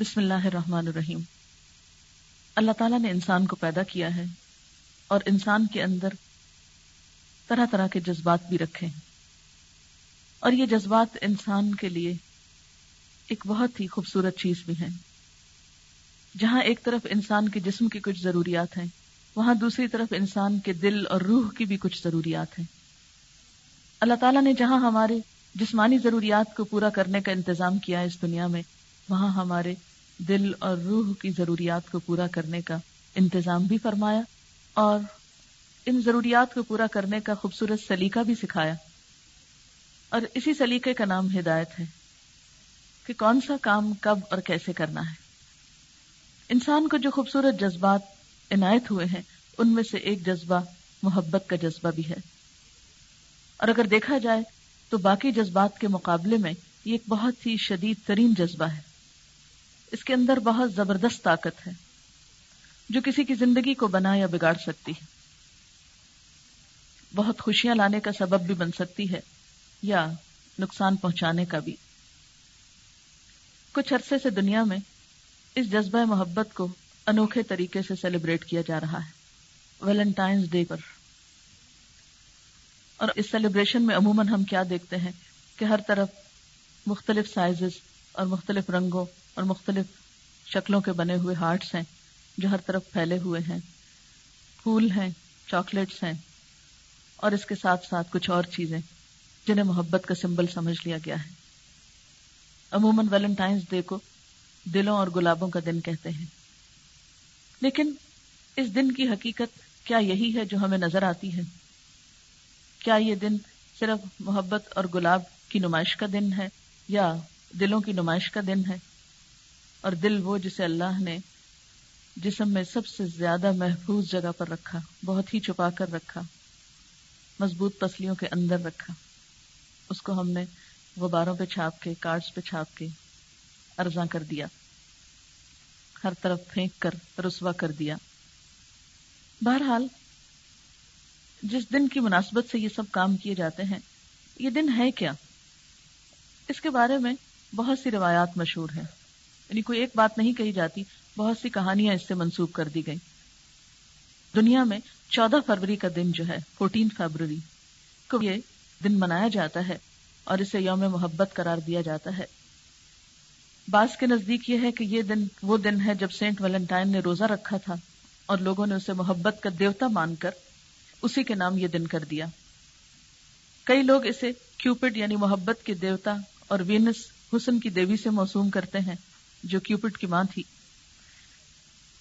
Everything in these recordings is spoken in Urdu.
بسم اللہ الرحمن الرحیم۔ اللہ تعالیٰ نے انسان کو پیدا کیا ہے اور انسان کے اندر طرح طرح کے جذبات بھی رکھے ہیں۔ اور یہ جذبات انسان کے لیے ایک بہت ہی خوبصورت چیز بھی ہے جہاں ایک طرف انسان کے جسم کی کچھ ضروریات ہیں، وہاں دوسری طرف انسان کے دل اور روح کی بھی کچھ ضروریات ہیں۔ اللہ تعالیٰ نے جہاں ہمارے جسمانی ضروریات کو پورا کرنے کا انتظام کیا اس دنیا میں، وہاں ہمارے دل اور روح کی ضروریات کو پورا کرنے کا انتظام بھی فرمایا اور ان ضروریات کو پورا کرنے کا خوبصورت سلیقہ بھی سکھایا۔ اور اسی سلیقے کا نام ہدایت ہے کہ کون سا کام کب اور کیسے کرنا ہے۔ انسان کو جو خوبصورت جذبات عنایت ہوئے ہیں، ان میں سے ایک جذبہ محبت کا جذبہ بھی ہے۔ اور اگر دیکھا جائے تو باقی جذبات کے مقابلے میں یہ ایک بہت ہی شدید ترین جذبہ ہے۔ اس کے اندر بہت زبردست طاقت ہے، جو کسی کی زندگی کو بنا یا بگاڑ سکتی ہے۔ بہت خوشیاں لانے کا سبب بھی بن سکتی ہے یا نقصان پہنچانے کا بھی۔ کچھ عرصے سے دنیا میں اس جذبہ محبت کو انوکھے طریقے سے سیلیبریٹ کیا جا رہا ہے ویلنٹائنس ڈے پر۔ اور اس سیلیبریشن میں عموماً ہم کیا دیکھتے ہیں کہ ہر طرف مختلف سائزز اور مختلف رنگوں اور مختلف شکلوں کے بنے ہوئے ہارٹس ہیں جو ہر طرف پھیلے ہوئے ہیں۔ پھول ہیں، چاکلیٹس ہیں اور اس کے ساتھ ساتھ کچھ اور چیزیں جنہیں محبت کا سمبل سمجھ لیا گیا ہے۔ عموماً ویلنٹائنس ڈے کو دلوں اور گلابوں کا دن کہتے ہیں۔ لیکن اس دن کی حقیقت کیا یہی ہے جو ہمیں نظر آتی ہے؟ کیا یہ دن صرف محبت اور گلاب کی نمائش کا دن ہے یا دلوں کی نمائش کا دن ہے؟ اور دل وہ جسے اللہ نے جسم میں سب سے زیادہ محفوظ جگہ پر رکھا، بہت ہی چھپا کر رکھا، مضبوط پسلیوں کے اندر رکھا۔ اس کو ہم نے غباروں پہ چھاپ کے، کارڈز پہ چھاپ کے ارزاں کر دیا۔ ہر طرف پھینک کر، رسوا کر دیا۔ بہرحال، جس دن کی مناسبت سے یہ سب کام کیے جاتے ہیں، یہ دن ہے کیا؟ اس کے بارے میں بہت سی روایات مشہور ہیں۔ یعنی کوئی ایک بات نہیں کہی جاتی، بہت سی کہانیاں اس سے منسوخ کر دی گئی دنیا میں چودہ فروری کا دن جو ہے فورٹین فیبرری کو یہ دن منایا جاتا ہے اور اسے یوم محبت قرار دیا جاتا ہے۔ بعض کے نزدیک یہ ہے کہ یہ دن وہ دن ہے جب سینٹ ویلنٹائن نے روزہ رکھا تھا اور لوگوں نے اسے محبت کا دیوتا مان کر اسی کے نام یہ دن کر دیا۔ کئی لوگ اسے کیوپڈ یعنی محبت کے دیوتا اور وینس حسن کی دیوی سے موسوم کرتے ہیں۔ جو کیوپڈ کی ماں تھی۔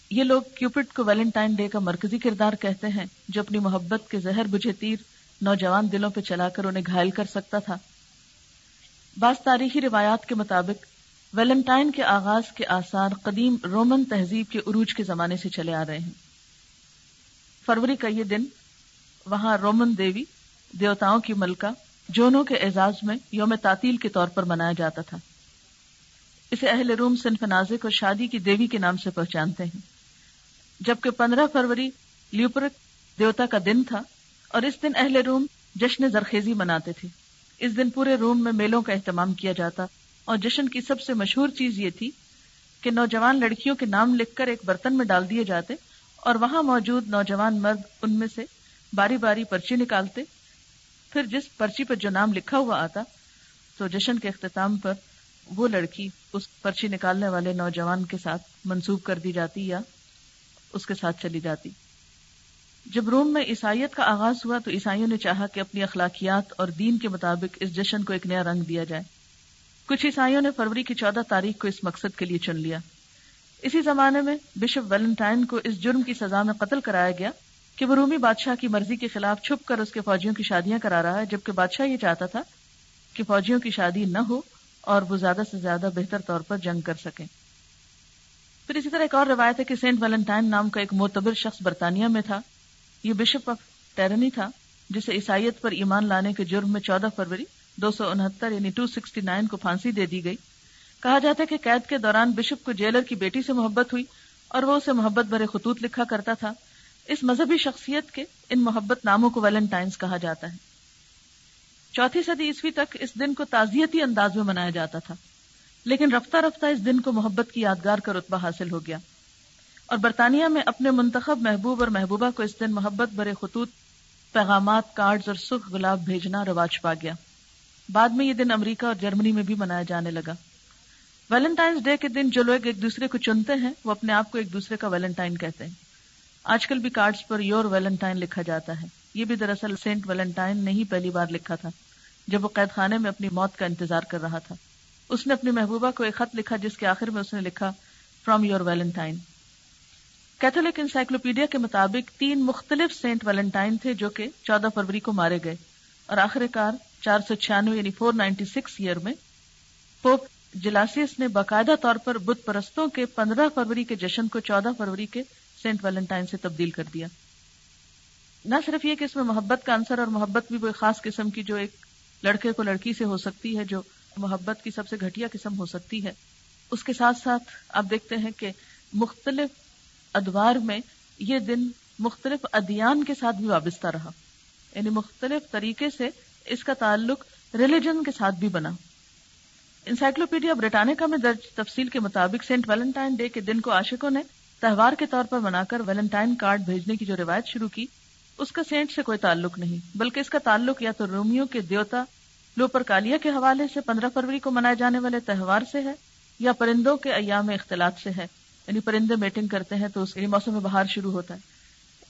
یہ لوگ کیوپڈ کو ویلنٹائن ڈے کا مرکزی کردار کہتے ہیں، جو اپنی محبت کے زہر بجھے تیر نوجوان دلوں پہ چلا کر انہیں گھائل کر سکتا تھا۔ بعض تاریخی روایات کے مطابق، ویلنٹائن کے آغاز کے آثار قدیم رومن تہذیب کے عروج کے زمانے سے چلے آ رہے ہیں۔ فروری کا یہ دن، وہاں رومن دیوی، دیوتاؤں کی ملکہ، جونوں کے اعزاز میں یوم تعطیل کے طور پر منایا جاتا تھا۔ اسے اہل روم سنفنازے کو شادی کی دیوی کے نام سے پہچانتے ہیں۔ جبکہ پندرہ فروری لیوپرک دیوتا کا دن تھا اور اس دن اہل روم جشن زرخیزی مناتے تھے۔ اس دن پورے روم میں میلوں کا اہتمام کیا جاتا اور جشن کی سب سے مشہور چیز یہ تھی کہ نوجوان لڑکیوں کے نام لکھ کر ایک برتن میں ڈال دیے جاتے اور وہاں موجود نوجوان مرد ان میں سے باری باری پرچی نکالتے۔ پھر جس پرچی پر جو نام لکھا ہوا آتا تو جشن کے اختتام پر وہ لڑکی اس پرچی نکالنے والے نوجوان کے ساتھ منسوب کر دی جاتی یا اس کے ساتھ چلی جاتی۔ جب روم میں عیسائیت کا آغاز ہوا تو عیسائیوں نے چاہا کہ اپنی اخلاقیات اور دین کے مطابق اس جشن کو ایک نیا رنگ دیا جائے۔ کچھ عیسائیوں نے فروری کی چودہ تاریخ کو اس مقصد کے لیے چن لیا۔ اسی زمانے میں بشپ ویلنٹائن کو اس جرم کی سزا میں قتل کرایا گیا کہ وہ رومی بادشاہ کی مرضی کے خلاف چھپ کر اس کے فوجیوں کی شادیاں کرا رہا ہے، جبکہ بادشاہ یہ چاہتا تھا کہ فوجیوں کی شادی نہ ہو اور وہ زیادہ سے زیادہ بہتر طور پر جنگ کر سکیں۔ پھر اسی طرح ایک اور روایت ہے کہ سینٹ ویلنٹائن نام کا ایک معتبر شخص برطانیہ میں تھا۔ یہ بشپ آف ٹیرنی تھا، جسے عیسائیت پر ایمان لانے کے جرم میں چودہ فروری دو سو انہتر یعنی ٹو سکسٹی نائن کو پھانسی دے دی گئی۔ کہا جاتا ہے کہ قید کے دوران بشپ کو جیلر کی بیٹی سے محبت ہوئی اور وہ اسے محبت برے خطوط لکھا کرتا تھا۔ اس مذہبی شخصیت کے ان محبت ناموں کو ویلنٹائنس کہا جاتا ہے۔ چوتھی صدی عیسوی تک اس دن کو تعزیتی انداز میں منایا جاتا تھا، لیکن رفتہ رفتہ اس دن کو محبت کی یادگار کا رتبہ حاصل ہو گیا۔ اور برطانیہ میں اپنے منتخب محبوب اور محبوبہ کو اس دن محبت برے خطوط، پیغامات، کارڈز اور سکھ گلاب بھیجنا رواج پا گیا۔ بعد میں یہ دن امریکہ اور جرمنی میں بھی منایا جانے لگا۔ ویلنٹائنس ڈے کے دن جو لوگ ایک دوسرے کو چنتے ہیں، وہ اپنے آپ کو ایک دوسرے کا ویلنٹائن کہتے ہیں۔ آج کل بھی کارڈز پر یور ویلنٹائن لکھا جاتا ہے۔ یہ بھی دراصل سینٹ ویلنٹائن نے ہی پہلی بار لکھا تھا۔ جب وہ قید خانے میں اپنی موت کا انتظار کر رہا تھا۔ اس نے اپنی محبوبہ کو ایک خط لکھا جس کے آخر میں اس نے لکھا from your Valentine Catholic encyclopedia کے مطابق تین مختلف سینٹ ویلنٹائن تھے جو کہ چودہ فروری کو مارے گئے۔ اور آخر کار چار سو چھیانوے یعنی فور نائنٹی سکس ایئر میں پوپ جلاسیس نے باقاعدہ طور پر بت پرستوں کے پندرہ فروری کے جشن کو چودہ فروری کے سینٹ ویلنٹائن سے تبدیل کر دیا۔ نہ صرف یہ کہ اس میں محبت کا عنصر اور محبت بھی وہ خاص قسم کی جو ایک لڑکے کو لڑکی سے ہو سکتی ہے جو محبت کی سب سے گھٹیا قسم ہو سکتی ہے۔ اس کے ساتھ ساتھ آپ دیکھتے ہیں کہ مختلف ادوار میں یہ دن مختلف ادیان کے ساتھ بھی وابستہ رہا۔ یعنی مختلف طریقے سے اس کا تعلق ریلیجن کے ساتھ بھی بنا۔ انسائکلوپیڈیا برٹانیکا میں درج تفصیل کے مطابق سینٹ ویلنٹائن ڈے کے دن کو عاشقوں نے تہوار کے طور پر منا کر ویلنٹائن کارڈ بھیجنے کی جو روایت شروع کی اس کا سینٹ سے کوئی تعلق نہیں، بلکہ اس کا تعلق یا تو رومیو کے دیوتا لوپر کالیا کے حوالے سے پندرہ فروری کو منائے جانے والے تہوار سے ہے، یا پرندوں کے ایام اختلاط سے ہے۔ یعنی پرندے میٹنگ کرتے ہیں تو اس کے موسم بہار شروع ہوتا ہے۔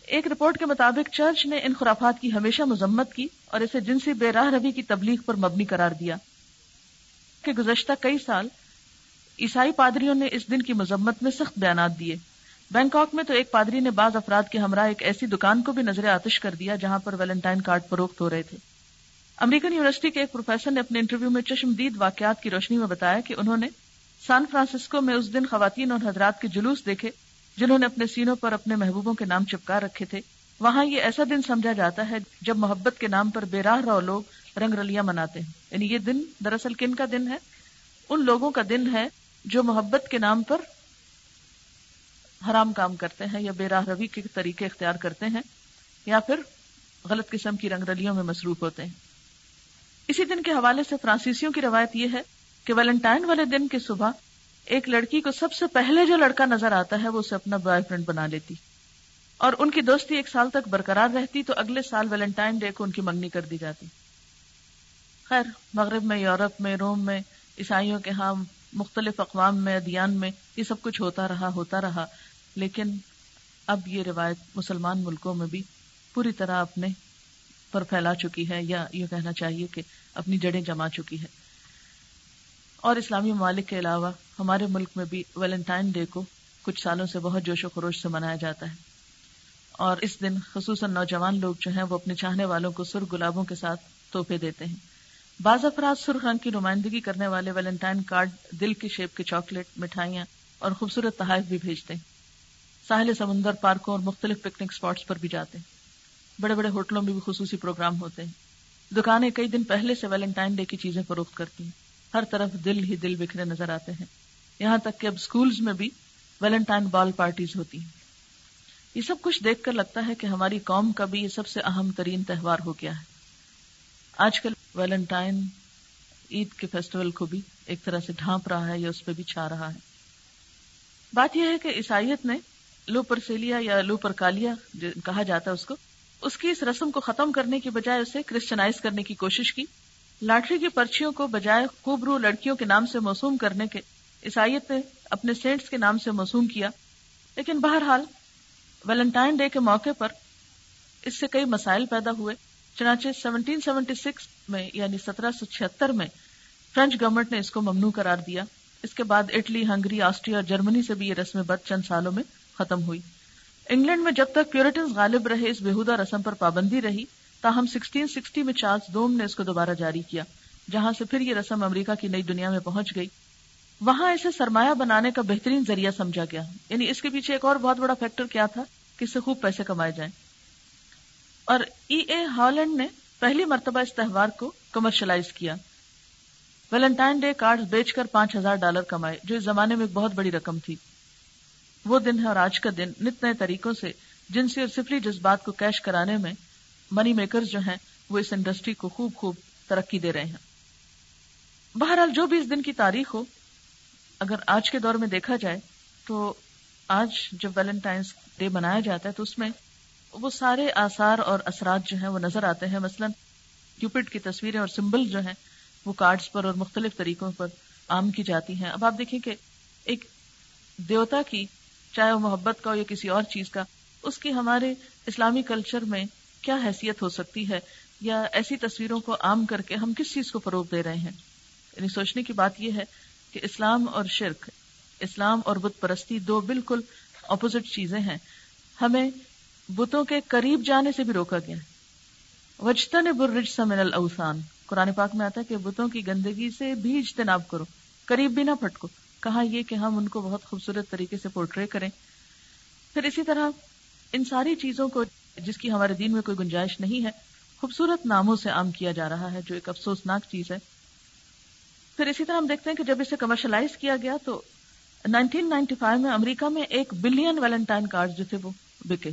ایک رپورٹ کے مطابق چرچ نے ان خرافات کی ہمیشہ مذمت کی اور اسے جنسی بے راہ روی کی تبلیغ پر مبنی قرار دیا۔ کہ گزشتہ کئی سال عیسائی پادریوں نے اس دن کی مذمت میں سخت بیانات دیے۔ بینکاک میں تو ایک پادری نے بعض افراد کے ہمراہ ایک ایسی دکان کو بھی نظر آتش کر دیا جہاں پر ویلنٹائن کارڈ فروخت ہو رہے تھے۔ امریکن یونیورسٹی کے ایک پروفیسر نے اپنے انٹرویو میں چشمدید واقعات کی روشنی میں بتایا کہ انہوں نے سان فرانسسکو میں اس دن خواتین اور حضرات کے جلوس دیکھے جنہوں نے اپنے سینوں پر اپنے محبوبوں کے نام چپکا رکھے تھے۔ وہاں یہ ایسا دن سمجھا جاتا ہے جب محبت کے نام پر بے راہ رو لوگ رنگ رلیاں مناتے ہیں۔ یعنی یہ دن دراصل کن کا دن ہے؟ ان لوگوں کا دن ہے جو محبت کے نام پر حرام کام کرتے ہیں یا بے راہ روی کے طریقے اختیار کرتے ہیں یا پھر غلط قسم کی رنگ رلیوں میں مصروف ہوتے ہیں۔ اسی دن کے حوالے سے فرانسیسیوں کی روایت یہ ہے کہ ویلنٹائن والے دن کی صبح ایک لڑکی کو سب سے پہلے جو لڑکا نظر آتا ہے وہ اسے اپنا بوائے فرینڈ بنا لیتی۔ اور ان کی دوستی ایک سال تک برقرار رہتی تو اگلے سال ویلنٹائن ڈے کو ان کی منگنی کر دی جاتی۔ خیر، مغرب میں، یورپ میں، روم میں، عیسائیوں کے ہاں مختلف اقوام میں ادیان میں یہ سب کچھ ہوتا رہا ہوتا رہا۔ لیکن اب یہ روایت مسلمان ملکوں میں بھی پوری طرح اپنے پر پھیلا چکی ہے یا یہ کہنا چاہیے کہ اپنی جڑیں جما چکی ہے اور اسلامی ممالک کے علاوہ ہمارے ملک میں بھی ویلنٹائن ڈے کو کچھ سالوں سے بہت جوش و خروش سے منایا جاتا ہے۔ اور اس دن خصوصاً نوجوان لوگ جو ہیں، وہ اپنے چاہنے والوں کو سرخ گلابوں کے ساتھ تحفے دیتے ہیں۔ بعض افراد سرخ رنگ کی نمائندگی کرنے والے ویلنٹائن کارڈ دل کی شیپ کے چاکلیٹ، مٹھائیاں اور خوبصورت تحائف بھی بھیجتے ہیں۔ ساحل سمندر پارکوں اور مختلف پکنک اسپاٹس پر بھی جاتے ہیں۔ بڑے بڑے ہوٹلوں میں بھی خصوصی پروگرام ہوتے ہیں۔ دکانیں کئی دن پہلے سے ویلنٹائن ڈے کی چیزیں فروخت کرتی ہیں۔ ہر طرف دل ہی دل بکھرے نظر آتے ہیں۔ یہاں تک کہ اب اسکولز میں بھی ویلنٹائن بال پارٹیز ہوتی ہیں۔ یہ سب کچھ دیکھ کر لگتا ہے کہ ہماری قوم کا بھی یہ سب سے اہم ترین تہوار ہو گیا ہے۔ آج کل ویلنٹائن عید کے فیسٹیول کو بھی ایک طرح سے ڈھانپ رہا ہے یا اس پہ بھی چھا رہا ہے۔ بات یہ ہے کہ عیسائیت نے لو پرسیلیا یا لو پرکالیا کہا جاتا ہے اس کو، اس کی اس رسم کو ختم کرنے کی بجائے اسے کرسچنائز کرنے کی کوشش کی۔ لاٹری کی پرچیوں کو بجائے خوبرو لڑکیوں کے نام سے موسوم کرنے کے عیسائیت نے اپنے سینٹس کے نام سے موسوم کیا۔ لیکن بہرحال ویلنٹائن ڈے کے موقع پر اس سے کئی مسائل پیدا ہوئے۔ چنانچہ سیونٹین سیونٹی سکس میں یعنی سترہ سو چھہتر میں فرینچ گورنمنٹ نے اس کو ممنوع قرار دیا۔ اس کے بعد اٹلی، ہنگری، آسٹریا اور جرمنی سے بھی یہ رسم بد چند سالوں میں ختم ہوئی۔ انگلینڈ میں جب تک پیورٹنز غالب رہے، اس بےحدہ رسم پر پابندی رہی، تاہم سکسٹین سکسٹی میں چارلس دوم نے اس کو دوبارہ جاری کیا، جہاں سے پھر یہ رسم امریکہ کی نئی دنیا میں پہنچ گئی۔ وہاں اسے سرمایہ بنانے کا بہترین ذریعہ سمجھا گیا۔ یعنی اس کے پیچھے ایک اور بہت بڑا فیکٹر کیا تھا، کہ اس سے خوب پیسے کمائے جائیں۔ اور ای اے ہالینڈ نے پہلی مرتبہ اس تہوار کو کمرشلائز کیا۔ ویلنٹائن ڈے کارڈ بیچ کر پانچ ہزار ڈالر کمائے، جو اس زمانے میں ایک بہت بڑی رقم تھی۔ وہ دن ہے اور آج کا دن نت نئے طریقوں سے جنسی اور سفری جذبات کو کیش کرانے میں منی میکر جو ہیں وہ اس انڈسٹری کو خوب خوب ترقی دے رہے ہیں۔ بہرحال جو بھی اس دن کی تاریخ ہو، اگر آج کے دور میں دیکھا جائے تو آج جب ویلنٹائنس ڈے منایا جاتا ہے تو اس میں وہ سارے آثار اور اثرات جو ہیں وہ نظر آتے ہیں۔ مثلا کیوپڈ کی تصویریں اور سمبل جو ہیں وہ کارڈز پر اور مختلف طریقوں پر عام کی جاتی ہیں۔ اب آپ دیکھیں کہ ایک دیوتا کی چاہے وہ محبت کا ہو یا کسی اور چیز کا، اس کی ہمارے اسلامی کلچر میں کیا حیثیت ہو سکتی ہے؟ یا ایسی تصویروں کو عام کر کے ہم کس چیز کو فروغ دے رہے ہیں؟ یعنی سوچنے کی بات یہ ہے کہ اسلام اور شرک، اسلام اور بت پرستی دو بالکل اپوزٹ چیزیں ہیں۔ ہمیں بتوں کے قریب جانے سے بھی روکا گیا۔ وجتن برج سمن الاوسان قرآن پاک میں آتا ہے کہ بتوں کی گندگی سے بھی اجتناب کرو، قریب بھی نہ پھٹکو۔ کہا یہ کہ ہم ان کو بہت خوبصورت طریقے سے پورٹری کریں۔ پھر اسی طرح ان ساری چیزوں کو جس کی ہمارے دین میں کوئی گنجائش نہیں ہے، خوبصورت ناموں سے عام کیا جا رہا ہے، جو ایک افسوسناک چیز ہے۔ پھر اسی طرح ہم دیکھتے ہیں کہ جب اسے کمرشلائز کیا گیا تو 1995 میں امریکہ میں ایک بلین ویلنٹائن کارڈ جو تھے وہ بکے۔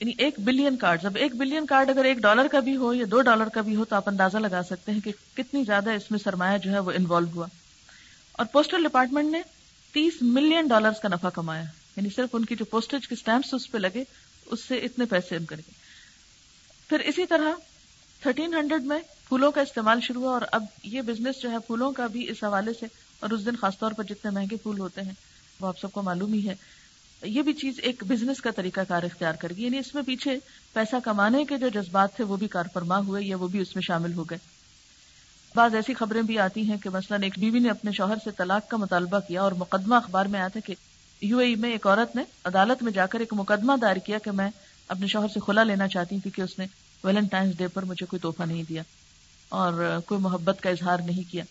یعنی ایک بلین کارڈ اب ایک بلین کارڈ اگر ایک ڈالر کا بھی ہو یا دو ڈالر کا بھی ہو تو آپ اندازہ لگا سکتے ہیں کہ کتنی زیادہ اس میں سرمایہ جو ہے وہ انوالو ہوا۔ اور پوسٹل ڈپارٹمنٹ نے تیس ملین ڈالر کا نفع کمایا۔ یعنی صرف ان کی جو پوسٹج کے اسٹمپس اس پہ لگے، اس سے اتنے پیسے ان کر گئے۔ پھر اسی طرح تھرٹین ہنڈریڈ میں پھولوں کا استعمال شروع ہوا اور اب یہ بزنس جو ہے پھولوں کا بھی اس حوالے سے اور اس دن خاص طور پر جتنے مہنگے پھول ہوتے ہیں، وہ آپ سب کو معلوم ہی ہے۔ یہ بھی چیز ایک بزنس کا طریقہ کار اختیار کر گئی یعنی اس میں پیچھے پیسہ کمانے کے جو جذبات تھے وہ بھی کار فرما ہوئے یا وہ بھی اس میں شامل ہو گئے۔ بعض ایسی خبریں بھی آتی ہیں کہ مثلاً ایک بیوی نے اپنے شوہر سے طلاق کا مطالبہ کیا اور مقدمہ اخبار میں آتا کہ یو اے میں ایک عورت نے عدالت میں جا کر ایک مقدمہ دائر کیا کہ میں اپنے شوہر سے کھلا لینا چاہتی ہوں کیونکہ اس نے ویلنٹائنس ڈے پر مجھے کوئی تحفہ نہیں دیا اور کوئی محبت کا اظہار نہیں کیا۔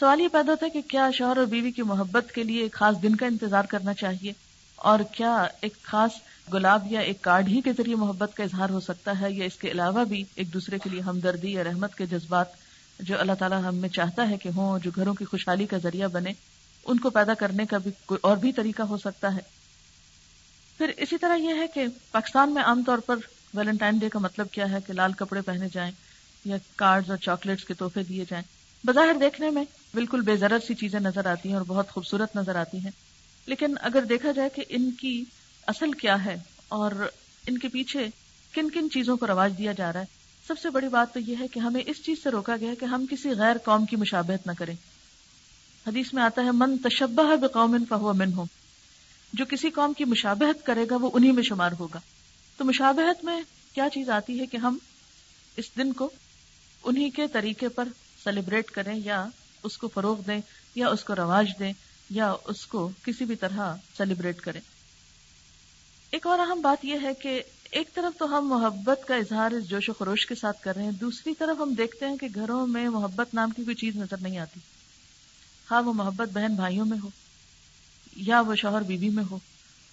سوال یہ پیدا ہوتا ہے کہ کیا شوہر اور بیوی کی محبت کے لیے ایک خاص دن کا انتظار کرنا چاہیے؟ اور کیا ایک خاص گلاب یا ایک کارڈ ہی کے ذریعے محبت کا اظہار ہو سکتا ہے یا اس کے علاوہ بھی ایک دوسرے کے لیے ہمدردی یا رحمت کے جذبات جو اللہ تعالیٰ ہم میں چاہتا ہے کہ ہوں، جو گھروں کی خوشحالی کا ذریعہ بنے، ان کو پیدا کرنے کا بھی کوئی اور بھی طریقہ ہو سکتا ہے۔ پھر اسی طرح یہ ہے کہ پاکستان میں عام طور پر ویلنٹائن ڈے کا مطلب کیا ہے کہ لال کپڑے پہنے جائیں یا کارڈ اور چاکلیٹس کے تحفے دیے جائیں۔ بظاہر دیکھنے میں بالکل بے ضرر سی چیزیں نظر آتی ہیں اور بہت خوبصورت نظر آتی ہیں۔ لیکن اگر دیکھا جائے کہ ان کی اصل کیا ہے اور ان کے پیچھے کن کن چیزوں کو رواج دیا جا رہا ہے، سب سے بڑی بات تو یہ ہے کہ ہمیں اس چیز سے روکا گیا کہ ہم کسی غیر قوم کی مشابہت نہ کریں۔ حدیث میں آتا ہے، من تشبہ بقوم فہو من ہو جو کسی قوم کی مشابہت کرے گا، وہ انہی میں شمار ہوگا۔ تو مشابہت میں کیا چیز آتی ہے کہ ہم اس دن کو انہی کے طریقے پر سیلیبریٹ کریں یا اس کو فروغ دیں یا اس کو رواج دیں؟ یا اس کو کسی بھی طرح سیلیبریٹ کریں۔ ایک اور اہم بات یہ ہے کہ ایک طرف تو ہم محبت کا اظہار اس جوش و خروش کے ساتھ کر رہے ہیں دوسری طرف ہم دیکھتے ہیں کہ گھروں میں محبت نام کی کوئی چیز نظر نہیں آتی۔ ہاں وہ محبت بہن بھائیوں میں ہو یا وہ شوہر بیوی میں ہو۔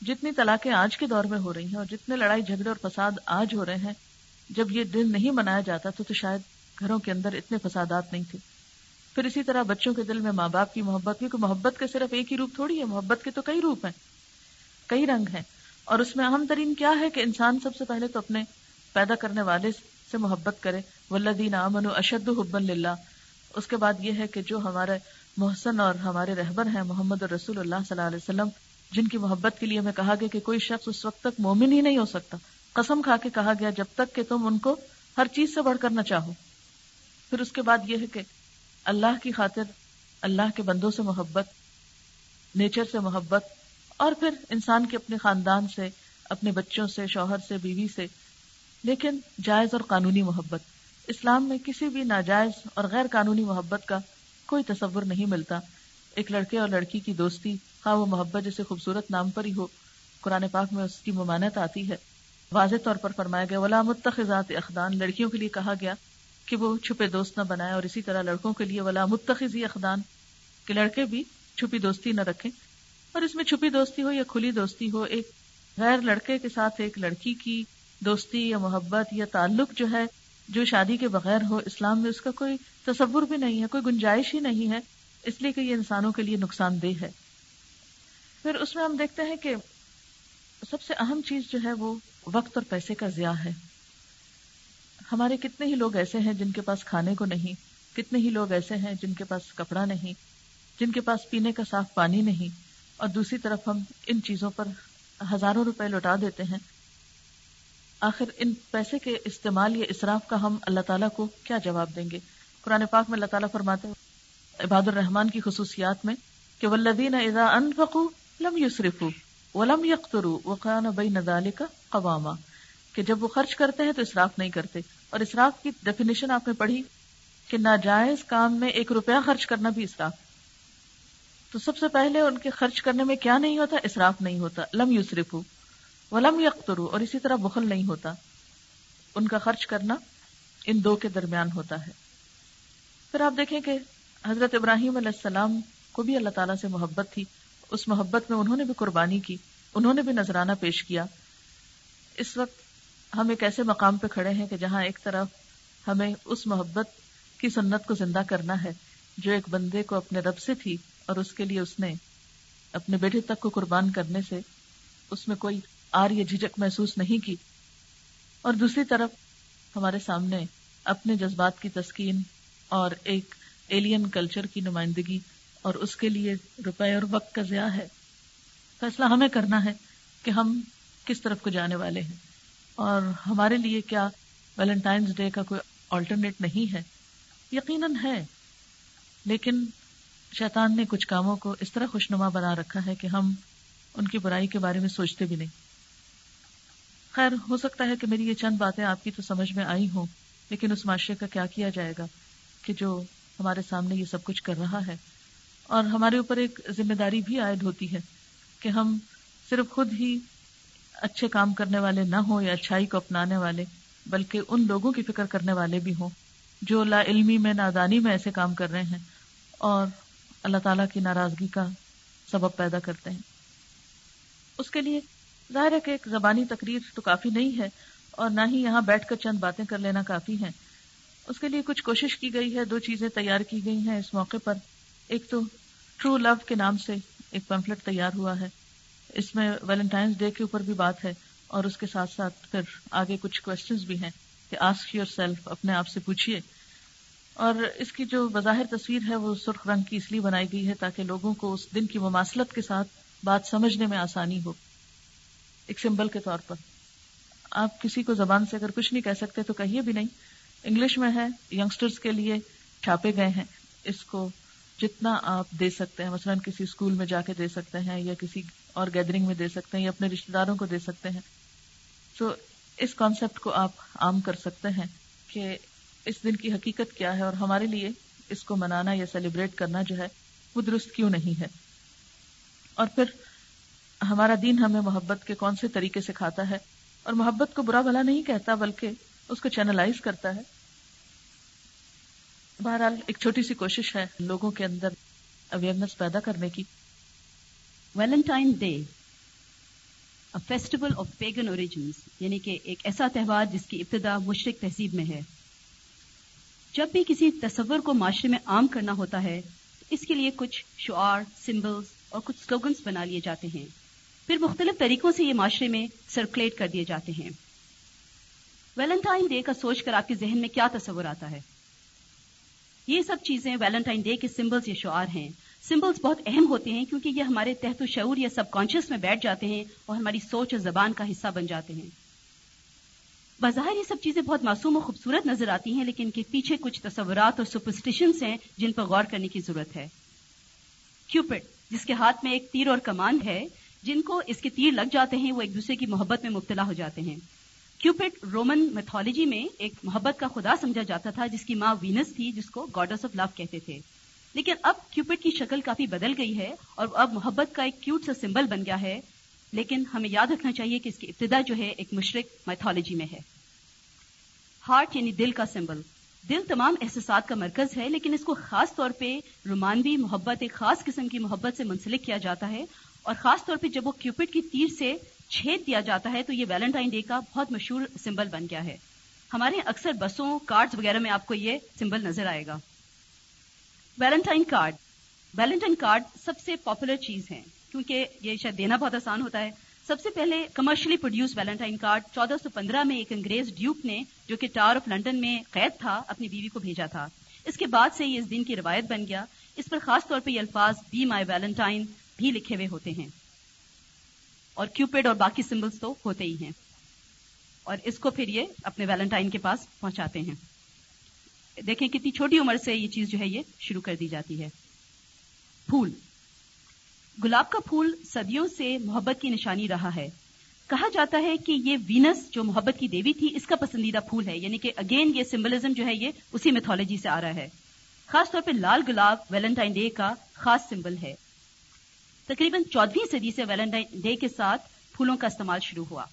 جتنی طلاقیں آج کے دور میں ہو رہی ہیں اور جتنے لڑائی جھگڑے اور فساد آج ہو رہے ہیں جب یہ دن نہیں منایا جاتا تو, تو شاید گھروں کے اندر اتنے فسادات نہیں تھے۔ پھر اسی طرح بچوں کے دل میں ماں باپ کی محبت، کیونکہ محبت کے صرف ایک ہی روپ تھوڑی ہے، محبت کے تو کئی روپ ہیں، کئی رنگ ہیں۔ اور اس میں اہم ترین کیا ہے کہ انسان سب سے پہلے تو اپنے پیدا کرنے والے سے محبت کرے۔ ولدین امن اشد حبن للہ اس کے بعد یہ ہے کہ جو ہمارے محسن اور ہمارے رہبر ہیں، محمد رسول اللہ صلی اللہ علیہ وسلم، جن کی محبت کے لیے ہمیں کہا گیا کہ کوئی شخص اس وقت تک مومن ہی نہیں ہو سکتا۔ قسم کھا کے کہا گیا، جب تک کہ تم ان کو ہر چیز سے بڑھ کر نہ چاہو۔ پھر اس کے بعد یہ ہے کہ اللہ کی خاطر، اللہ کے بندوں سے محبت، نیچر سے محبت، اور پھر انسان کے اپنے خاندان سے، اپنے بچوں سے، شوہر سے، بیوی سے، لیکن جائز اور قانونی محبت۔ اسلام میں کسی بھی ناجائز اور غیر قانونی محبت کا کوئی تصور نہیں ملتا۔ ایک لڑکے اور لڑکی کی دوستی، خواہ وہ محبت جیسے خوبصورت نام پر ہی ہو، قرآن پاک میں اس کی ممانت آتی ہے۔ واضح طور پر فرمایا گیا، ولا متخذات اخدان۔ لڑکیوں کے لیے کہا گیا کہ وہ چھپے دوست نہ بنائے اور اسی طرح لڑکوں کے لیے ولا متخذی اخدان کہ لڑکے بھی چھپی دوستی نہ رکھیں اور اس میں چھپی دوستی ہو یا کھلی دوستی ہو، ایک غیر لڑکے کے ساتھ ایک لڑکی کی دوستی یا محبت یا تعلق جو ہے، جو شادی کے بغیر ہو، اسلام میں اس کا کوئی تصور بھی نہیں ہے، کوئی گنجائش ہی نہیں ہے، اس لیے کہ یہ انسانوں کے لیے نقصان دہ ہے۔ پھر اس میں ہم دیکھتے ہیں کہ سب سے اہم چیز جو ہے وہ وقت اور پیسے کا ضیاع ہے۔ ہمارے کتنے ہی لوگ ایسے ہیں جن کے پاس کھانے کو نہیں، کتنے ہی لوگ ایسے ہیں جن کے پاس کپڑا نہیں، جن کے پاس پینے کا صاف پانی نہیں، اور دوسری طرف ہم ان چیزوں پر ہزاروں روپے لوٹا دیتے ہیں۔ آخر ان پیسے کے استعمال یا اصراف کا ہم اللہ تعالیٰ کو کیا جواب دیں گے؟ قرآن پاک میں اللہ تعالیٰ فرماتے ہیں، عباد الرحمان کی خصوصیات میں کہ ولدین اذا انفقوا لم یسرفوا ولم یقتروا وقان بین ذلک قواما۔ کہ جب وہ خرچ کرتے ہیں تو اسراف نہیں کرتے۔ اور اسراف کی ڈیفینیشن آپ نے پڑھی کہ ناجائز کام میں ایک روپیہ خرچ کرنا بھی اسراف۔ تو سب سے پہلے ان کے خرچ کرنے میں کیا نہیں ہوتا؟ اسراف نہیں ہوتا۔ لم یوسرف ولم یقترو۔ اور اسی طرح بخل نہیں ہوتا۔ ان کا خرچ کرنا ان دو کے درمیان ہوتا ہے۔ پھر آپ دیکھیں کہ حضرت ابراہیم علیہ السلام کو بھی اللہ تعالیٰ سے محبت تھی۔ اس محبت میں انہوں نے بھی قربانی کی۔ انہوں نے بھی نذرانہ پیش کیا۔ اس وقت ہم ایک ایسے مقام پہ کھڑے ہیں کہ جہاں ایک طرف ہمیں اس محبت کی سنت کو زندہ کرنا ہے جو ایک بندے کو اپنے رب سے تھی اور اس کے لیے اس نے اپنے بیٹے تک کو قربان کرنے سے اس میں کوئی آر یا جھجک محسوس نہیں کی۔ اور دوسری طرف ہمارے سامنے اپنے جذبات کی تسکین اور ایک ایلین کلچر کی نمائندگی اور اس کے لیے روپے اور وقت کا ضیاع ہے۔ فیصلہ ہمیں کرنا ہے کہ ہم کس طرف کو جانے والے ہیں۔ اور ہمارے لیے کیا ویلنٹائنس ڈے کا کوئی آلٹرنیٹ نہیں ہے؟ یقیناً ہے، لیکن شیطان نے کچھ کاموں کو اس طرح خوشنما بنا رکھا ہے کہ ہم ان کی برائی کے بارے میں سوچتے بھی نہیں۔ خیر، ہو سکتا ہے کہ میری یہ چند باتیں آپ کی تو سمجھ میں آئی ہوں، لیکن اس معاشرے کا کیا کیا جائے گا کہ جو ہمارے سامنے یہ سب کچھ کر رہا ہے؟ اور ہمارے اوپر ایک ذمہ داری بھی عائد ہوتی ہے کہ ہم صرف خود ہی اچھے کام کرنے والے نہ ہوں یا اچھائی کو اپنانے والے، بلکہ ان لوگوں کی فکر کرنے والے بھی ہوں جو لا علمی میں، نادانی میں ایسے کام کر رہے ہیں اور اللہ تعالیٰ کی ناراضگی کا سبب پیدا کرتے ہیں۔ اس کے لیے ظاہر ہے کہ ایک زبانی تقریر تو کافی نہیں ہے اور نہ ہی یہاں بیٹھ کر چند باتیں کر لینا کافی ہے اس کے لیے کچھ کوشش کی گئی ہے، دو چیزیں تیار کی گئی ہیں۔ اس موقع پر ایک تو ٹرو لو کے نام سے ایک پمفلٹ تیار ہوا ہے۔ اس میں ویلنٹائنس ڈے کے اوپر بھی بات ہے اور اس کے ساتھ ساتھ پھر آگے کچھ کوشچنس بھی ہیں کہ آسک یور سیلف اپنے آپ سے پوچھیے اور اس کی جو بظاہر تصویر ہے وہ سرخ رنگ کی اس لیے بنائی گئی ہے تاکہ لوگوں کو اس دن کی مماثلت کے ساتھ بات سمجھنے میں آسانی ہو۔ ایک سمبل کے طور پر۔ آپ کسی کو زبان سے اگر کچھ نہیں کہہ سکتے تو کہیے بھی نہیں۔ انگلش میں ہے یگسٹرس کے لیے چھاپے گئے ہیں۔ اس کو جتنا آپ دے سکتے ہیں، مثلاً کسی اسکول میں جا کے دے سکتے ہیں یا کسی اور گیدرنگ میں دے سکتے ہیں یا اپنے رشتے داروں کو دے سکتے ہیں۔ تو اس کانسیپٹ کو آپ عام کر سکتے ہیں کہ اس دن کی حقیقت کیا ہے اور ہمارے لیے اس کو منانا یا سیلیبریٹ کرنا جو ہے وہ درست کیوں نہیں ہے۔ اور پھر ہمارا دین ہمیں محبت کے کون سے طریقے سے کھاتا ہے اور محبت کو برا بھلا نہیں کہتا بلکہ اس کو چینلائز کرتا ہے۔ بہرحال ایک چھوٹی سی کوشش ہے لوگوں کے اندر اویئرنیس پیدا کرنے کی۔ Valentine Day festival of pagan origins یعنی کہ ایک ایسا تہوار جس کی ابتدا مشرق تہذیب میں ہے۔ جب بھی کسی تصور کو معاشرے میں عام کرنا ہوتا ہے، اس کے لیے کچھ شعار سمبلز اور کچھ سلوگنس بنا لیے جاتے ہیں۔ پھر مختلف طریقوں سے یہ معاشرے میں سرکولیٹ کر دیے جاتے ہیں۔ ویلنٹائن ڈے کا سوچ کر آپ کے ذہن میں کیا تصور آتا ہے؟ یہ سب چیزیں ویلنٹائن ڈے کے سمبلز یا شعار ہیں۔ سمبلز بہت اہم ہوتے ہیں کیونکہ یہ ہمارے تحت و شعور یا سب کانشیس میں بیٹھ جاتے ہیں اور ہماری سوچ اور زبان کا حصہ بن جاتے ہیں۔ بظاہر یہ سب چیزیں بہت معصوم و خوبصورت نظر آتی ہیں، لیکن ان کے پیچھے کچھ تصورات اور سپرسٹیشنس ہیں جن پر غور کرنے کی ضرورت ہے۔ کیوپٹ جس کے ہاتھ میں ایک تیر اور کمان ہے، جن کو اس کے تیر لگ جاتے ہیں، وہ ایک دوسرے کی محبت میں مبتلا ہو جاتے ہیں۔ کیوپٹ رومن میتھولوجی میں ایک محبت کا خدا سمجھا جاتا تھا، جس کی ماں وینس تھی، جس کو گاڈس آف لو کہتے تھے۔ لیکن اب کیوپٹ کی شکل کافی بدل گئی ہے اور اب محبت کا ایک کیوٹ سا سمبل بن گیا ہے۔ لیکن ہمیں یاد رکھنا چاہیے کہ اس کی ابتدا جو ہے ایک مشرق میتھولوجی میں ہے۔ ہارٹ یعنی دل کا سمبل دل تمام احساسات کا مرکز ہے، لیکن اس کو خاص طور پہ رومانوی محبت، ایک خاص قسم کی محبت سے منسلک کیا جاتا ہے۔ اور خاص طور پہ جب وہ کیوپٹ کی تیر سے چھید دیا جاتا ہے، تو یہ ویلنٹائن ڈے کا بہت مشہور سمبل بن گیا ہے۔ ہمارے اکثر بسوں کارڈز وغیرہ میں آپ کو یہ سمبل نظر آئے گا۔ Valentine card. ویلنٹائن کارڈ سب سے پاپولر چیز ہے کیونکہ یہ شاید دینا بہت آسان ہوتا ہے۔ سب سے پہلے کمرشلی پروڈیوس ویلنٹائن کارڈ چودہ سو پندرہ میں ایک انگریز ڈیوک نے، جو کہ ٹاور آف لنڈن میں قید تھا، اپنی بیوی کو بھیجا تھا۔ اس کے بعد سے یہ اس دن کی روایت بن گیا۔ اس پر خاص طور پہ یہ الفاظ بی مائی ویلنٹائن بھی لکھے ہوئے ہوتے ہیں۔ اور کیوپیڈ اور باقی سمبلس تو ہوتے ہی ہیں۔ اور اس کو پھر یہ اپنے ویلنٹائن کے پاس پہنچاتے ہیں۔ دیکھیں کتنی چھوٹی عمر سے یہ چیز جو ہے یہ شروع کر دی جاتی ہے۔ پھول۔ گلاب کا پھول صدیوں سے محبت کی نشانی رہا ہے۔ کہا جاتا ہے کہ یہ وینس جو محبت کی دیوی تھی، اس کا پسندیدہ پھول ہے۔ یعنی کہ اگین یہ سمبلزم جو ہے یہ اسی میتھولوجی سے آ رہا ہے۔ خاص طور پہ لال گلاب ویلنٹائن ڈے کا خاص سمبل ہے۔ تقریباً چودہویں صدی سے ویلنٹائن ڈے کے ساتھ پھولوں کا استعمال شروع ہوا۔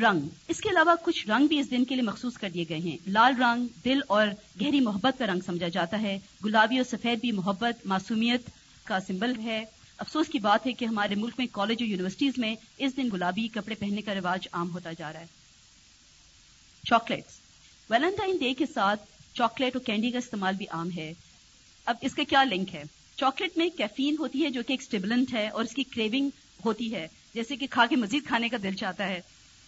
رنگ۔ اس کے علاوہ کچھ رنگ بھی اس دن کے لیے مخصوص کر دیے گئے ہیں۔ لال رنگ دل اور گہری محبت کا رنگ سمجھا جاتا ہے۔ گلابی اور سفید بھی محبت، معصومیت کا سمبل ہے۔ افسوس کی بات ہے کہ ہمارے ملک میں کالج اور یونیورسٹیز میں اس دن گلابی کپڑے پہننے کا رواج عام ہوتا جا رہا ہے۔ چاکلیٹس۔ ویلنٹائن ڈے کے ساتھ چاکلیٹ اور کینڈی کا استعمال بھی عام ہے۔ اب اس کا کیا لنک ہے؟ چاکلیٹ میں کیفین ہوتی ہے جو کہ ایک اسٹیبلنٹ ہے اور اس کی کریونگ ہوتی ہے، جیسے کہ کھا کے مزید کھانے کا دل چاہتا ہے۔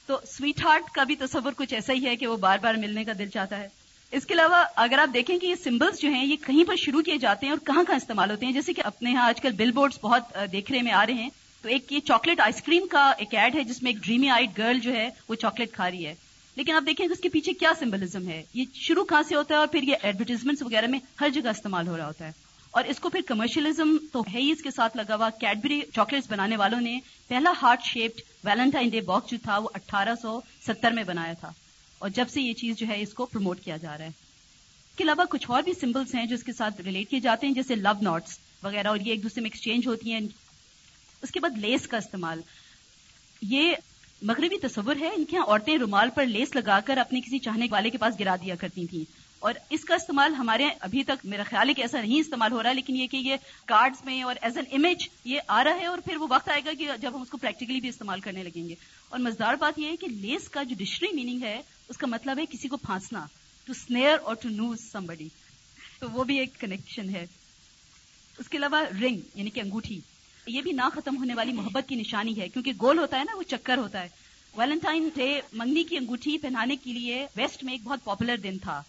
تو سویٹ ہارٹ کا بھی تصور کچھ ایسا ہی ہے کہ وہ بار بار ملنے کا دل چاہتا ہے۔ اس کے علاوہ اگر آپ دیکھیں کہ یہ سمبلس جو ہیں، یہ کہیں پر شروع کیے جاتے ہیں اور کہاں کہاں استعمال ہوتے ہیں، جیسے کہ اپنے یہاں آج کل بل بورڈز بہت دیکھ رہے میں آ رہے ہیں۔ تو ایک یہ چاکلیٹ آئس کریم کا ایک ایڈ ہے، جس میں ایک ڈریمی آئٹ گرل جو ہے، وہ چاکلیٹ کھا رہی ہے۔ لیکن آپ دیکھیں کہ اس کے پیچھے کیا سمبلزم ہے۔ یہ شروع کہاں سے ہوتا ہے اور پھر یہ ایڈورٹیزمنٹ وغیرہ میں ہر جگہ استعمال ہو رہا ہوتا ہے۔ اور اس کو پھر کمرشلزم تو ہے ہی اس کے ساتھ لگا ہوا کیڈبری چاکلیٹس بنانے والوں نے پہلا heart shaped Valentine Day box جو تھا وہ اٹھارہ سو ستر میں بنایا تھا اور جب سے یہ چیز جو ہے اس کو پروموٹ کیا جا رہا ہے۔ اس کے علاوہ کچھ اور بھی سمبلس ہیں جو اس کے ساتھ ریلیٹ کیے جاتے ہیں، جیسے لو نوٹس وغیرہ اور یہ ایک دوسرے میں ایکسچینج ہوتی ہیں۔ اس کے بعد لیس کا استعمال۔ یہ مغربی تصور ہے، ان کے یہاں عورتیں رومال پر لیس لگا کر اپنے کسی چاہنے والے کے پاس گرا دیا کرتی تھیں۔ اور اس کا استعمال ہمارے ابھی تک میرا خیال ہے کہ ایسا نہیں استعمال ہو رہا، لیکن یہ کہ یہ کارڈز میں اور ایز این امیج یہ آ رہا ہے اور پھر وہ وقت آئے گا کہ جب ہم اس کو پریکٹیکلی بھی استعمال کرنے لگیں گے۔ اور مزدار بات یہ ہے کہ لیس کا جو ڈکشنری میننگ ہے، اس کا مطلب ہے کسی کو پھانسنا ٹو سنیئر اور ٹو نوز سم بڈی تو وہ بھی ایک کنیکشن ہے۔ اس کے علاوہ رنگ یعنی کہ انگوٹھی، یہ بھی نہ ختم ہونے والی محبت کی نشانی ہے، کیونکہ گول ہوتا ہے نا، وہ چکر ہوتا ہے۔ ویلنٹائن ڈے منگنی کی انگوٹھی پہنانے کے لیے ویسٹ میں ایک بہت پاپولر دن تھا۔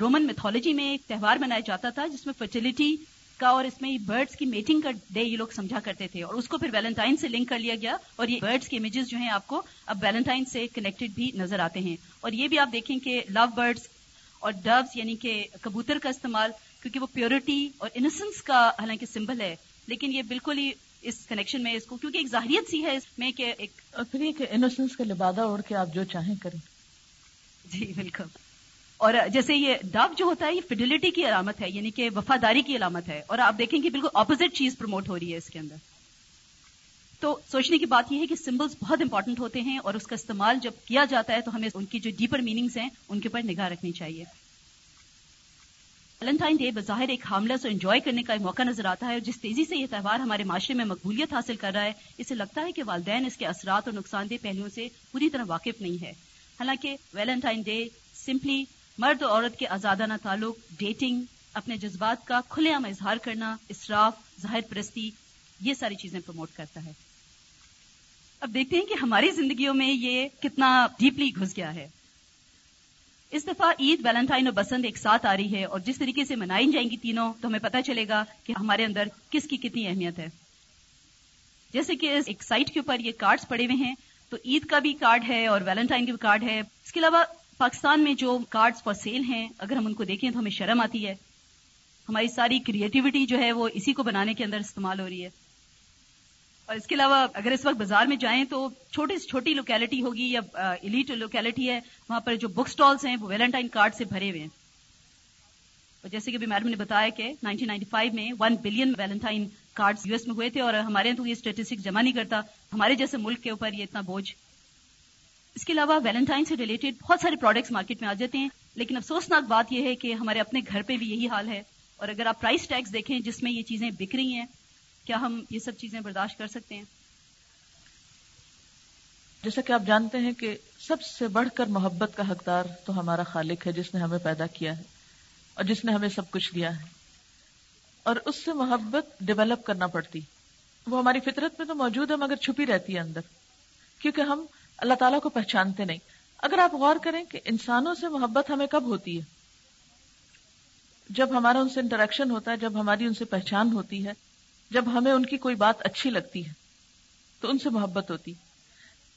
رومن میتھولوجی میں ایک تہوار منایا جاتا تھا جس میں فرٹیلٹی کا اور اس میں برڈس کی میٹنگ کا ڈے یہ لوگ سمجھا کرتے تھے اور اس کو پھر ویلنٹائن سے لنک کر لیا گیا اور یہ برڈس کے امیجز جو ہیں آپ کو اب ویلنٹائن سے کنیکٹڈ بھی نظر آتے ہیں۔ اور یہ بھی آپ دیکھیں کہ لو برڈس اور ڈبس یعنی کہ کبوتر کا استعمال کیونکہ وہ پیورٹی اور انسنس کا حالانکہ سمبل ہے لیکن یہ بالکل ہی اس کنیکشن میں اس کو کیونکہ ایک ظاہریت سی ہے اس میں کہ ایک پھر انوسنس کا لبادہ اوڑھ کے آپ جو چاہیں کریں۔ جی بالکل۔ اور جیسے یہ ڈب جو ہوتا ہے، یہ فیڈیلٹی کی علامت ہے یعنی کہ وفاداری کی علامت ہے۔ اور آپ دیکھیں کہ بالکل اپوزٹ چیز پروموٹ ہو رہی ہے اس کے اندر۔ تو سوچنے کی بات یہ ہے کہ سمبلس بہت امپورٹنٹ ہوتے ہیں اور اس کا استعمال جب کیا جاتا ہے تو ہمیں ان کی جو ڈیپر میننگز ہیں، ان کے اوپر نگاہ رکھنی چاہیے۔ ویلنٹائن ڈے بظاہر ایک حاملہ انجوائے کرنے کا موقع نظر آتا ہے اور جس تیزی سے یہ تہوار ہمارے معاشرے میں مقبولیت حاصل کر رہا ہے، اسے لگتا ہے کہ والدین اس کے اثرات اور نقصان دہ پہلوؤں سے پوری طرح واقف نہیں ہے۔ حالانکہ ویلنٹائن ڈے سمپلی مرد اور عورت کے آزادانہ تعلق ڈیٹنگ اپنے جذبات کا کھلے عام اظہار کرنا، اسراف، ظاہر پرستی، یہ ساری چیزیں پروموٹ کرتا ہے۔ اب دیکھتے ہیں کہ ہماری زندگیوں میں یہ کتنا ڈیپلی گھس گیا ہے۔ اس دفعہ عید ویلنٹائن اور بسنت ایک ساتھ آ رہی ہے اور جس طریقے سے منائی جائیں گی تینوں تو ہمیں پتہ چلے گا کہ ہمارے اندر کس کی کتنی اہمیت ہے۔ جیسے کہ ایک سائٹ کے اوپر یہ کارڈز پڑے ہوئے ہیں، تو عید کا بھی کارڈ ہے اور ویلنٹائن کا بھی کارڈ ہے۔ اس کے علاوہ پاکستان میں جو کارڈز فار سیل ہیں، اگر ہم ان کو دیکھیں تو ہمیں شرم آتی ہے۔ ہماری ساری کریٹیوٹی جو ہے وہ اسی کو بنانے کے اندر استعمال ہو رہی ہے۔ اور اس کے علاوہ اگر اس وقت بازار میں جائیں تو چھوٹی سے چھوٹی لوکیلٹی ہوگی یا ایلیٹ لوکیلٹی ہے، وہاں پر جو بک سٹالز ہیں وہ ویلنٹائن کارڈ سے بھرے ہوئے ہیں۔ اور جیسے کہ میڈم نے بتایا کہ 1995 میں one billion Valentine cards U S میں ہوئے تھے اور ہمارے تو یہ اسٹیٹسٹک جمع نہیں کرتا۔ ہمارے جیسے ملک کے اوپر یہ اتنا بوجھ اس کے علاوہ ویلنٹائن سے ریلیٹڈ بہت سارے پروڈکٹس مارکیٹ میں آ جاتے ہیں، لیکن افسوسناک بات یہ ہے کہ ہمارے اپنے گھر پہ بھی یہی حال ہے۔ اور اگر آپ پرائس ٹیکس دیکھیں جس میں یہ چیزیں بک رہی ہیں، کیا ہم یہ سب چیزیں برداشت کر سکتے ہیں؟ جیسا کہ آپ جانتے ہیں کہ سب سے بڑھ کر محبت کا حقدار تو ہمارا خالق ہے، جس نے ہمیں پیدا کیا ہے اور جس نے ہمیں سب کچھ دیا ہے۔ اور اس سے محبت ڈیولپ کرنا پڑتی۔ وہ ہماری فطرت میں تو موجود ہے، مگر چھپی رہتی ہے اندر۔ کیونکہ ہم اللہ تعالیٰ کو پہچانتے نہیں۔ اگر آپ غور کریں کہ انسانوں سے محبت ہمیں کب ہوتی ہے؟ جب ہمارا ان سے انٹریکشن ہوتا ہے، جب ہماری ان سے پہچان ہوتی ہے، جب ہمیں ان کی کوئی بات اچھی لگتی ہے، تو ان سے محبت ہوتی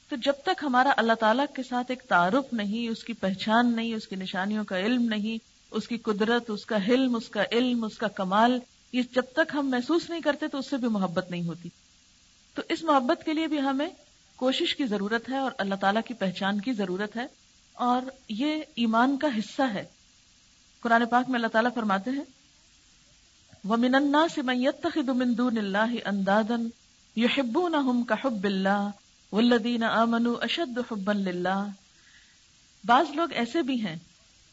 تو جب تک ہمارا اللہ تعالیٰ کے ساتھ ایک تعارف نہیں، اس کی پہچان نہیں، اس کی نشانیوں کا علم نہیں، اس کی قدرت، اس کا حلم، اس کا علم، اس کا کمال، یہ جب تک ہم محسوس نہیں کرتے تو اس سے بھی محبت نہیں ہوتی۔ تو اس محبت کے لیے بھی ہمیں کوشش کی ضرورت ہے اور اللہ تعالیٰ کی پہچان کی ضرورت ہے اور یہ ایمان کا حصہ ہے۔ قرآن پاک میں اللہ تعالیٰ فرماتے ہیں، وَمِنَ النَّاسِ مَن يَتَّخِذُ مِن دُونِ اللَّهِ أَندَادًا يُحِبُّونَهُمْ كَحُبِّ اللَّهِ وَالَّذِينَ آمَنُوا أَشَدُّ حُبًّا لِلَّهِ۔ بعض لوگ ایسے بھی ہیں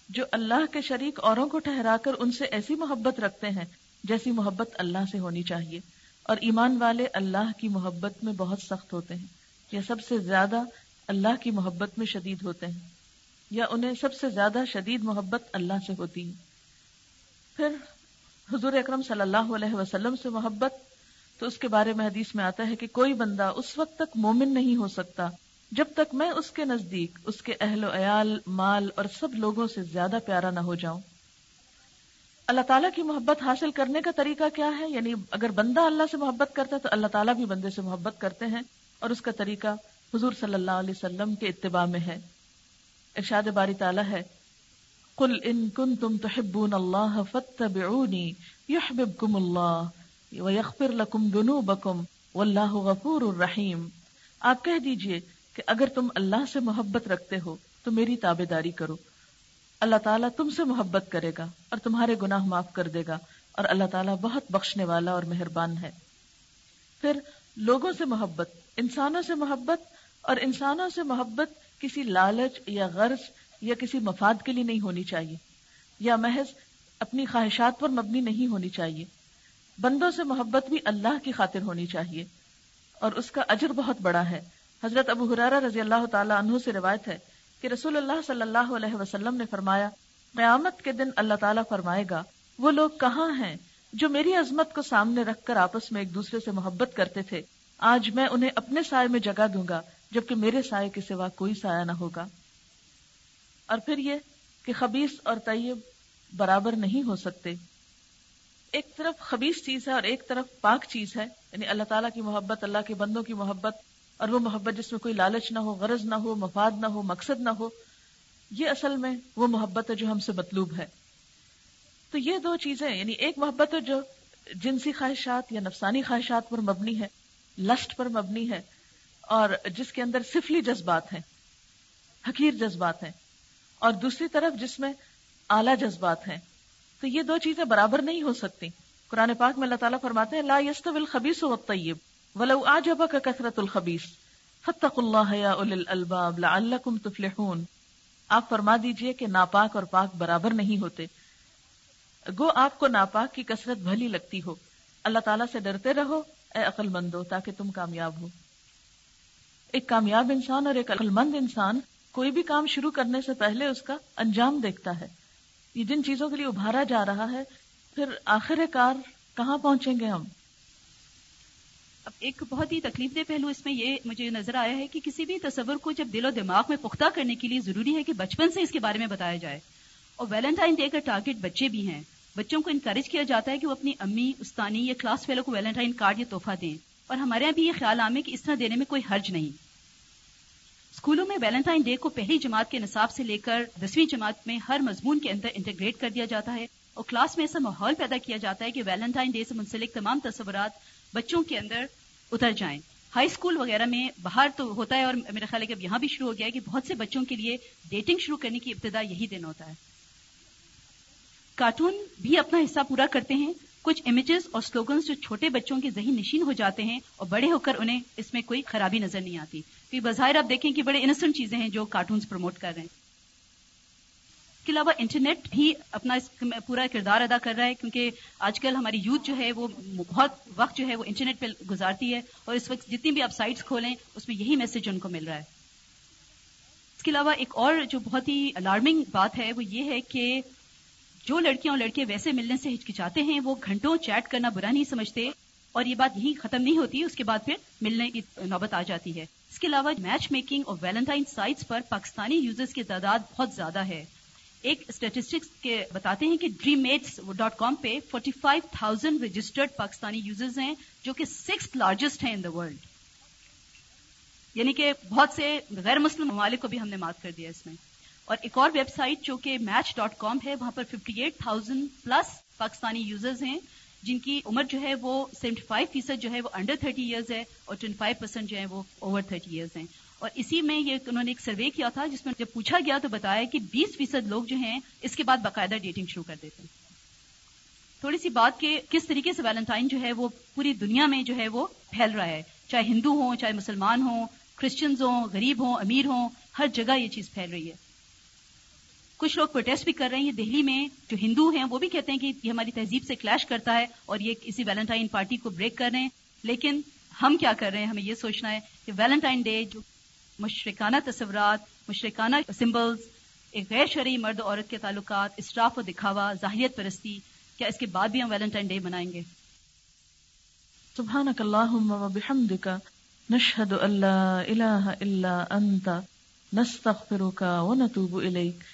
جو اللہ کے شریک اوروں کو ٹھہرا کر ان سے ایسی محبت رکھتے ہیں جیسی محبت اللہ سے ہونی چاہیے، اور ایمان والے اللہ کی محبت میں بہت سخت ہوتے ہیں۔ یا سب سے زیادہ اللہ کی محبت میں شدید ہوتے ہیں، یا انہیں سب سے زیادہ شدید محبت اللہ سے ہوتی ہے۔ پھر حضور اکرم صلی اللہ علیہ وسلم سے محبت، تو اس کے بارے میں حدیث میں آتا ہے کہ کوئی بندہ اس وقت تک مومن نہیں ہو سکتا جب تک میں اس کے نزدیک، اس کے اہل و عیال، مال اور سب لوگوں سے زیادہ پیارا نہ ہو جاؤں۔ اللہ تعالیٰ کی محبت حاصل کرنے کا طریقہ کیا ہے؟ یعنی اگر بندہ اللہ سے محبت کرتا ہے تو اللہ تعالیٰ بھی بندے سے محبت کرتے ہیں۔ اور اس کا طریقہ حضور صلی اللہ علیہ وسلم کے اتباع میں ہے۔ ارشاد باری تعالیٰ ہے، قل ان کنتم تحبون اللہ فاتبعونی یحببکم اللہ ویغفر لکم ذنوبکم واللہ غفور الرحیم۔ آپ کہہ دیجیے کہ اگر تم اللہ سے محبت رکھتے ہو تو میری تابے داری کرو۔ اللہ تعالیٰ تم سے محبت کرے گا اور تمہارے گناہ معاف کر دے گا اور اللہ تعالیٰ بہت بخشنے والا اور مہربان ہے۔ پھر لوگوں سے محبت، انسانوں سے محبت اور انسانوں سے محبت کسی لالچ یا غرض یا کسی مفاد کے لیے نہیں ہونی چاہیے، یا محض اپنی خواہشات پر مبنی نہیں ہونی چاہیے۔ بندوں سے محبت بھی اللہ کی خاطر ہونی چاہیے۔ اور اس کا اجر بہت بڑا ہے۔ حضرت ابو حرارہ رضی اللہ تعالیٰ عنہ سے روایت ہے کہ رسول اللہ صلی اللہ علیہ وسلم نے فرمایا، قیامت کے دن اللہ تعالیٰ فرمائے گا، وہ لوگ کہاں ہیں؟ جو میری عظمت کو سامنے رکھ کر آپس میں ایک دوسرے سے محبت کرتے تھے، آج میں انہیں اپنے سائے میں جگہ دوں گا، جبکہ میرے سائے کے سوا کوئی سایہ نہ ہوگا۔ اور پھر یہ کہ خبیص اور طیب برابر نہیں ہو سکتے۔ ایک طرف خبیص چیز ہے اور ایک طرف پاک چیز ہے یعنی اللہ تعالیٰ کی محبت، اللہ کے بندوں کی محبت، اور وہ محبت جس میں کوئی لالچ نہ ہو، غرض نہ ہو، مفاد نہ ہو، مقصد نہ ہو، یہ اصل میں وہ محبت ہے جو ہم سے مطلوب ہے۔ تو یہ دو چیزیں یعنی ایک محبت ہے جو جنسی خواہشات یا نفسانی خواہشات پر مبنی ہے، لسٹ پر مبنی ہے، اور جس کے اندر سفلی جذبات ہیں، حقیر جذبات ہیں، اور دوسری طرف جس میں اعلی جذبات ہیں۔ تو یہ دو چیزیں برابر نہیں ہو سکتی۔ قرآن پاک میں اللہ تعالیٰ فرماتے ہیں، لا يستوي الخبيث والطيب ولو آجبك كثرة الخبيث فتقوا الله يا اولي الالباب لعلكم تفلحون۔ آپ فرما دیجیے کہ ناپاک اور پاک برابر نہیں ہوتے۔ گو آپ کو ناپاک کی کثرت بھلی لگتی ہو۔ اللہ تعالیٰ سے ڈرتے رہو۔ اے عقل مندو تاکہ تم کامیاب ہو۔ ایک کامیاب انسان اور ایک عقل مند انسان کوئی بھی کام شروع کرنے سے پہلے اس کا انجام دیکھتا ہے۔ یہ جن چیزوں کے لیے ابھارا جا رہا ہے، پھر آخر کار کہاں پہنچیں گے ہم؟ اب ایک بہت ہی تکلیف دہ پہلو اس میں یہ مجھے نظر آیا ہے کہ کسی بھی تصور کو جب دل و دماغ میں پختہ کرنے کے لیے ضروری ہے کہ بچپن سے اس کے بارے میں بتایا جائے۔ اور ویلنٹائن ڈے کا ٹارگیٹ بچے بھی ہیں۔ بچوں کو انکریج کیا جاتا ہے کہ وہ اپنی امی، استانی یا کلاس فیلو کو ویلنٹائن کارڈ یا تحفہ دیں۔ اور ہمارے یہاں بھی یہ خیال عام ہے کہ اس طرح دینے میں کوئی حرج نہیں۔ اسکولوں میں ویلنٹائن ڈے کو پہلی جماعت کے نصاب سے لے کر دسویں جماعت میں ہر مضمون کے اندر انٹیگریٹ کر دیا جاتا ہے۔ اور کلاس میں ایسا ماحول پیدا کیا جاتا ہے کہ ویلنٹائن ڈے سے منسلک تمام تصورات بچوں کے اندر اتر جائیں۔ ہائی اسکول وغیرہ میں باہر تو ہوتا ہے اور میرا خیال ہے کہ اب یہاں بھی شروع ہو گیا ہے کہ بہت سے بچوں کے لیے ڈیٹنگ شروع کرنے کی ابتدا یہی دن ہوتا ہے۔ کارٹون بھی اپنا حصہ پورا کرتے ہیں۔ کچھ امیجز اور سلوگنز جو چھوٹے بچوں کے ذہن نشین ہو جاتے ہیں اور بڑے ہو کر انہیں اس میں کوئی خرابی نظر نہیں آتی۔ کیونکہ بظاہر آپ دیکھیں کہ بڑے انسنٹ چیزیں ہیں جو کارٹونز پروموٹ کر رہے ہیں۔ اس کے علاوہ انٹرنیٹ بھی اپنا اس پورا کردار ادا کر رہا ہے کیونکہ آج کل ہماری یوتھ جو ہے وہ بہت وقت جو ہے وہ انٹرنیٹ پہ گزارتی ہے اور اس وقت جتنی بھی آپ سائٹس کھولیں اس میں یہی میسج ان کو مل رہا ہے۔ اس کے علاوہ ایک اور جو بہت ہی الارمنگ بات ہے وہ یہ ہے کہ جو لڑکیاں اور لڑکے ویسے ملنے سے ہچکچاتے ہیں، وہ گھنٹوں چیٹ کرنا برا نہیں سمجھتے اور یہ بات یہی ختم نہیں ہوتی، اس کے بعد پھر ملنے کی نوبت آ جاتی ہے۔ اس کے علاوہ میچ میکنگ اور ویلنٹائن سائٹس پر پاکستانی یوزرز کی تعداد بہت زیادہ ہے۔ ایک اسٹیٹسٹکس کے بتاتے ہیں کہ ڈریم میٹس ڈاٹ کام پہ forty five thousand registered Pakistani users ہیں، جو کہ سکس لارجسٹ ہیں ان دا ورلڈ یعنی کہ بہت سے غیر مسلم ممالک کو بھی ہم نے مات کر دیا اس میں۔ اور ایک اور ویب سائٹ جو کہ میچ ڈاٹ کام ہے، وہاں پر fifty eight thousand plus Pakistani users ہیں، جن کی عمر جو ہے وہ سیونٹی فائیو فیصد جو ہے وہ انڈر تھرٹی ایئرز ہے اور ٹوئنٹی فائیو پرسینٹ جو ہے وہ اوور تھرٹی ایئرز ہیں۔ اور اسی میں یہ انہوں نے ایک سروے کیا تھا، جس میں جب پوچھا گیا تو بتایا کہ بیس فیصد لوگ جو ہیں اس کے بعد باقاعدہ ڈیٹنگ شروع کر دیتے ہیں۔ تھوڑی سی بات کہ کس طریقے سے ویلنٹائن جو ہے وہ پوری دنیا میں جو ہے وہ پھیل رہا ہے۔ چاہے ہندو ہوں، چاہے مسلمان ہوں کرسچنز ہوں، غریب ہوں، امیر ہوں، ہر جگہ یہ چیز پھیل رہی ہے۔ کچھ لوگ پروٹیسٹ بھی کر رہے ہیں، یہ دہلی میں جو ہندو ہیں، وہ بھی کہتے ہیں کہ یہ ہماری تہذیب سے کلیش کرتا ہے اور یہ کسی ویلنٹائن پارٹی کو بریک کر رہے ہیں۔ لیکن ہم کیا کر رہے ہیں؟ ہمیں یہ سوچنا ہے کہ ویلنٹائن ڈے جو مشرکانہ تصورات، مشرکانہ سمبلز، ایک غیر شرعی مرد عورت کے تعلقات، اسٹاف و دکھاوا، ظاہریت پرستی، کیا اس کے بعد بھی ہم ویلنٹائن ڈے منائیں گے؟ سبحانك اللهم وبحمدك نشهد ان لا اله الا انت نستغفرك ونتوب اليك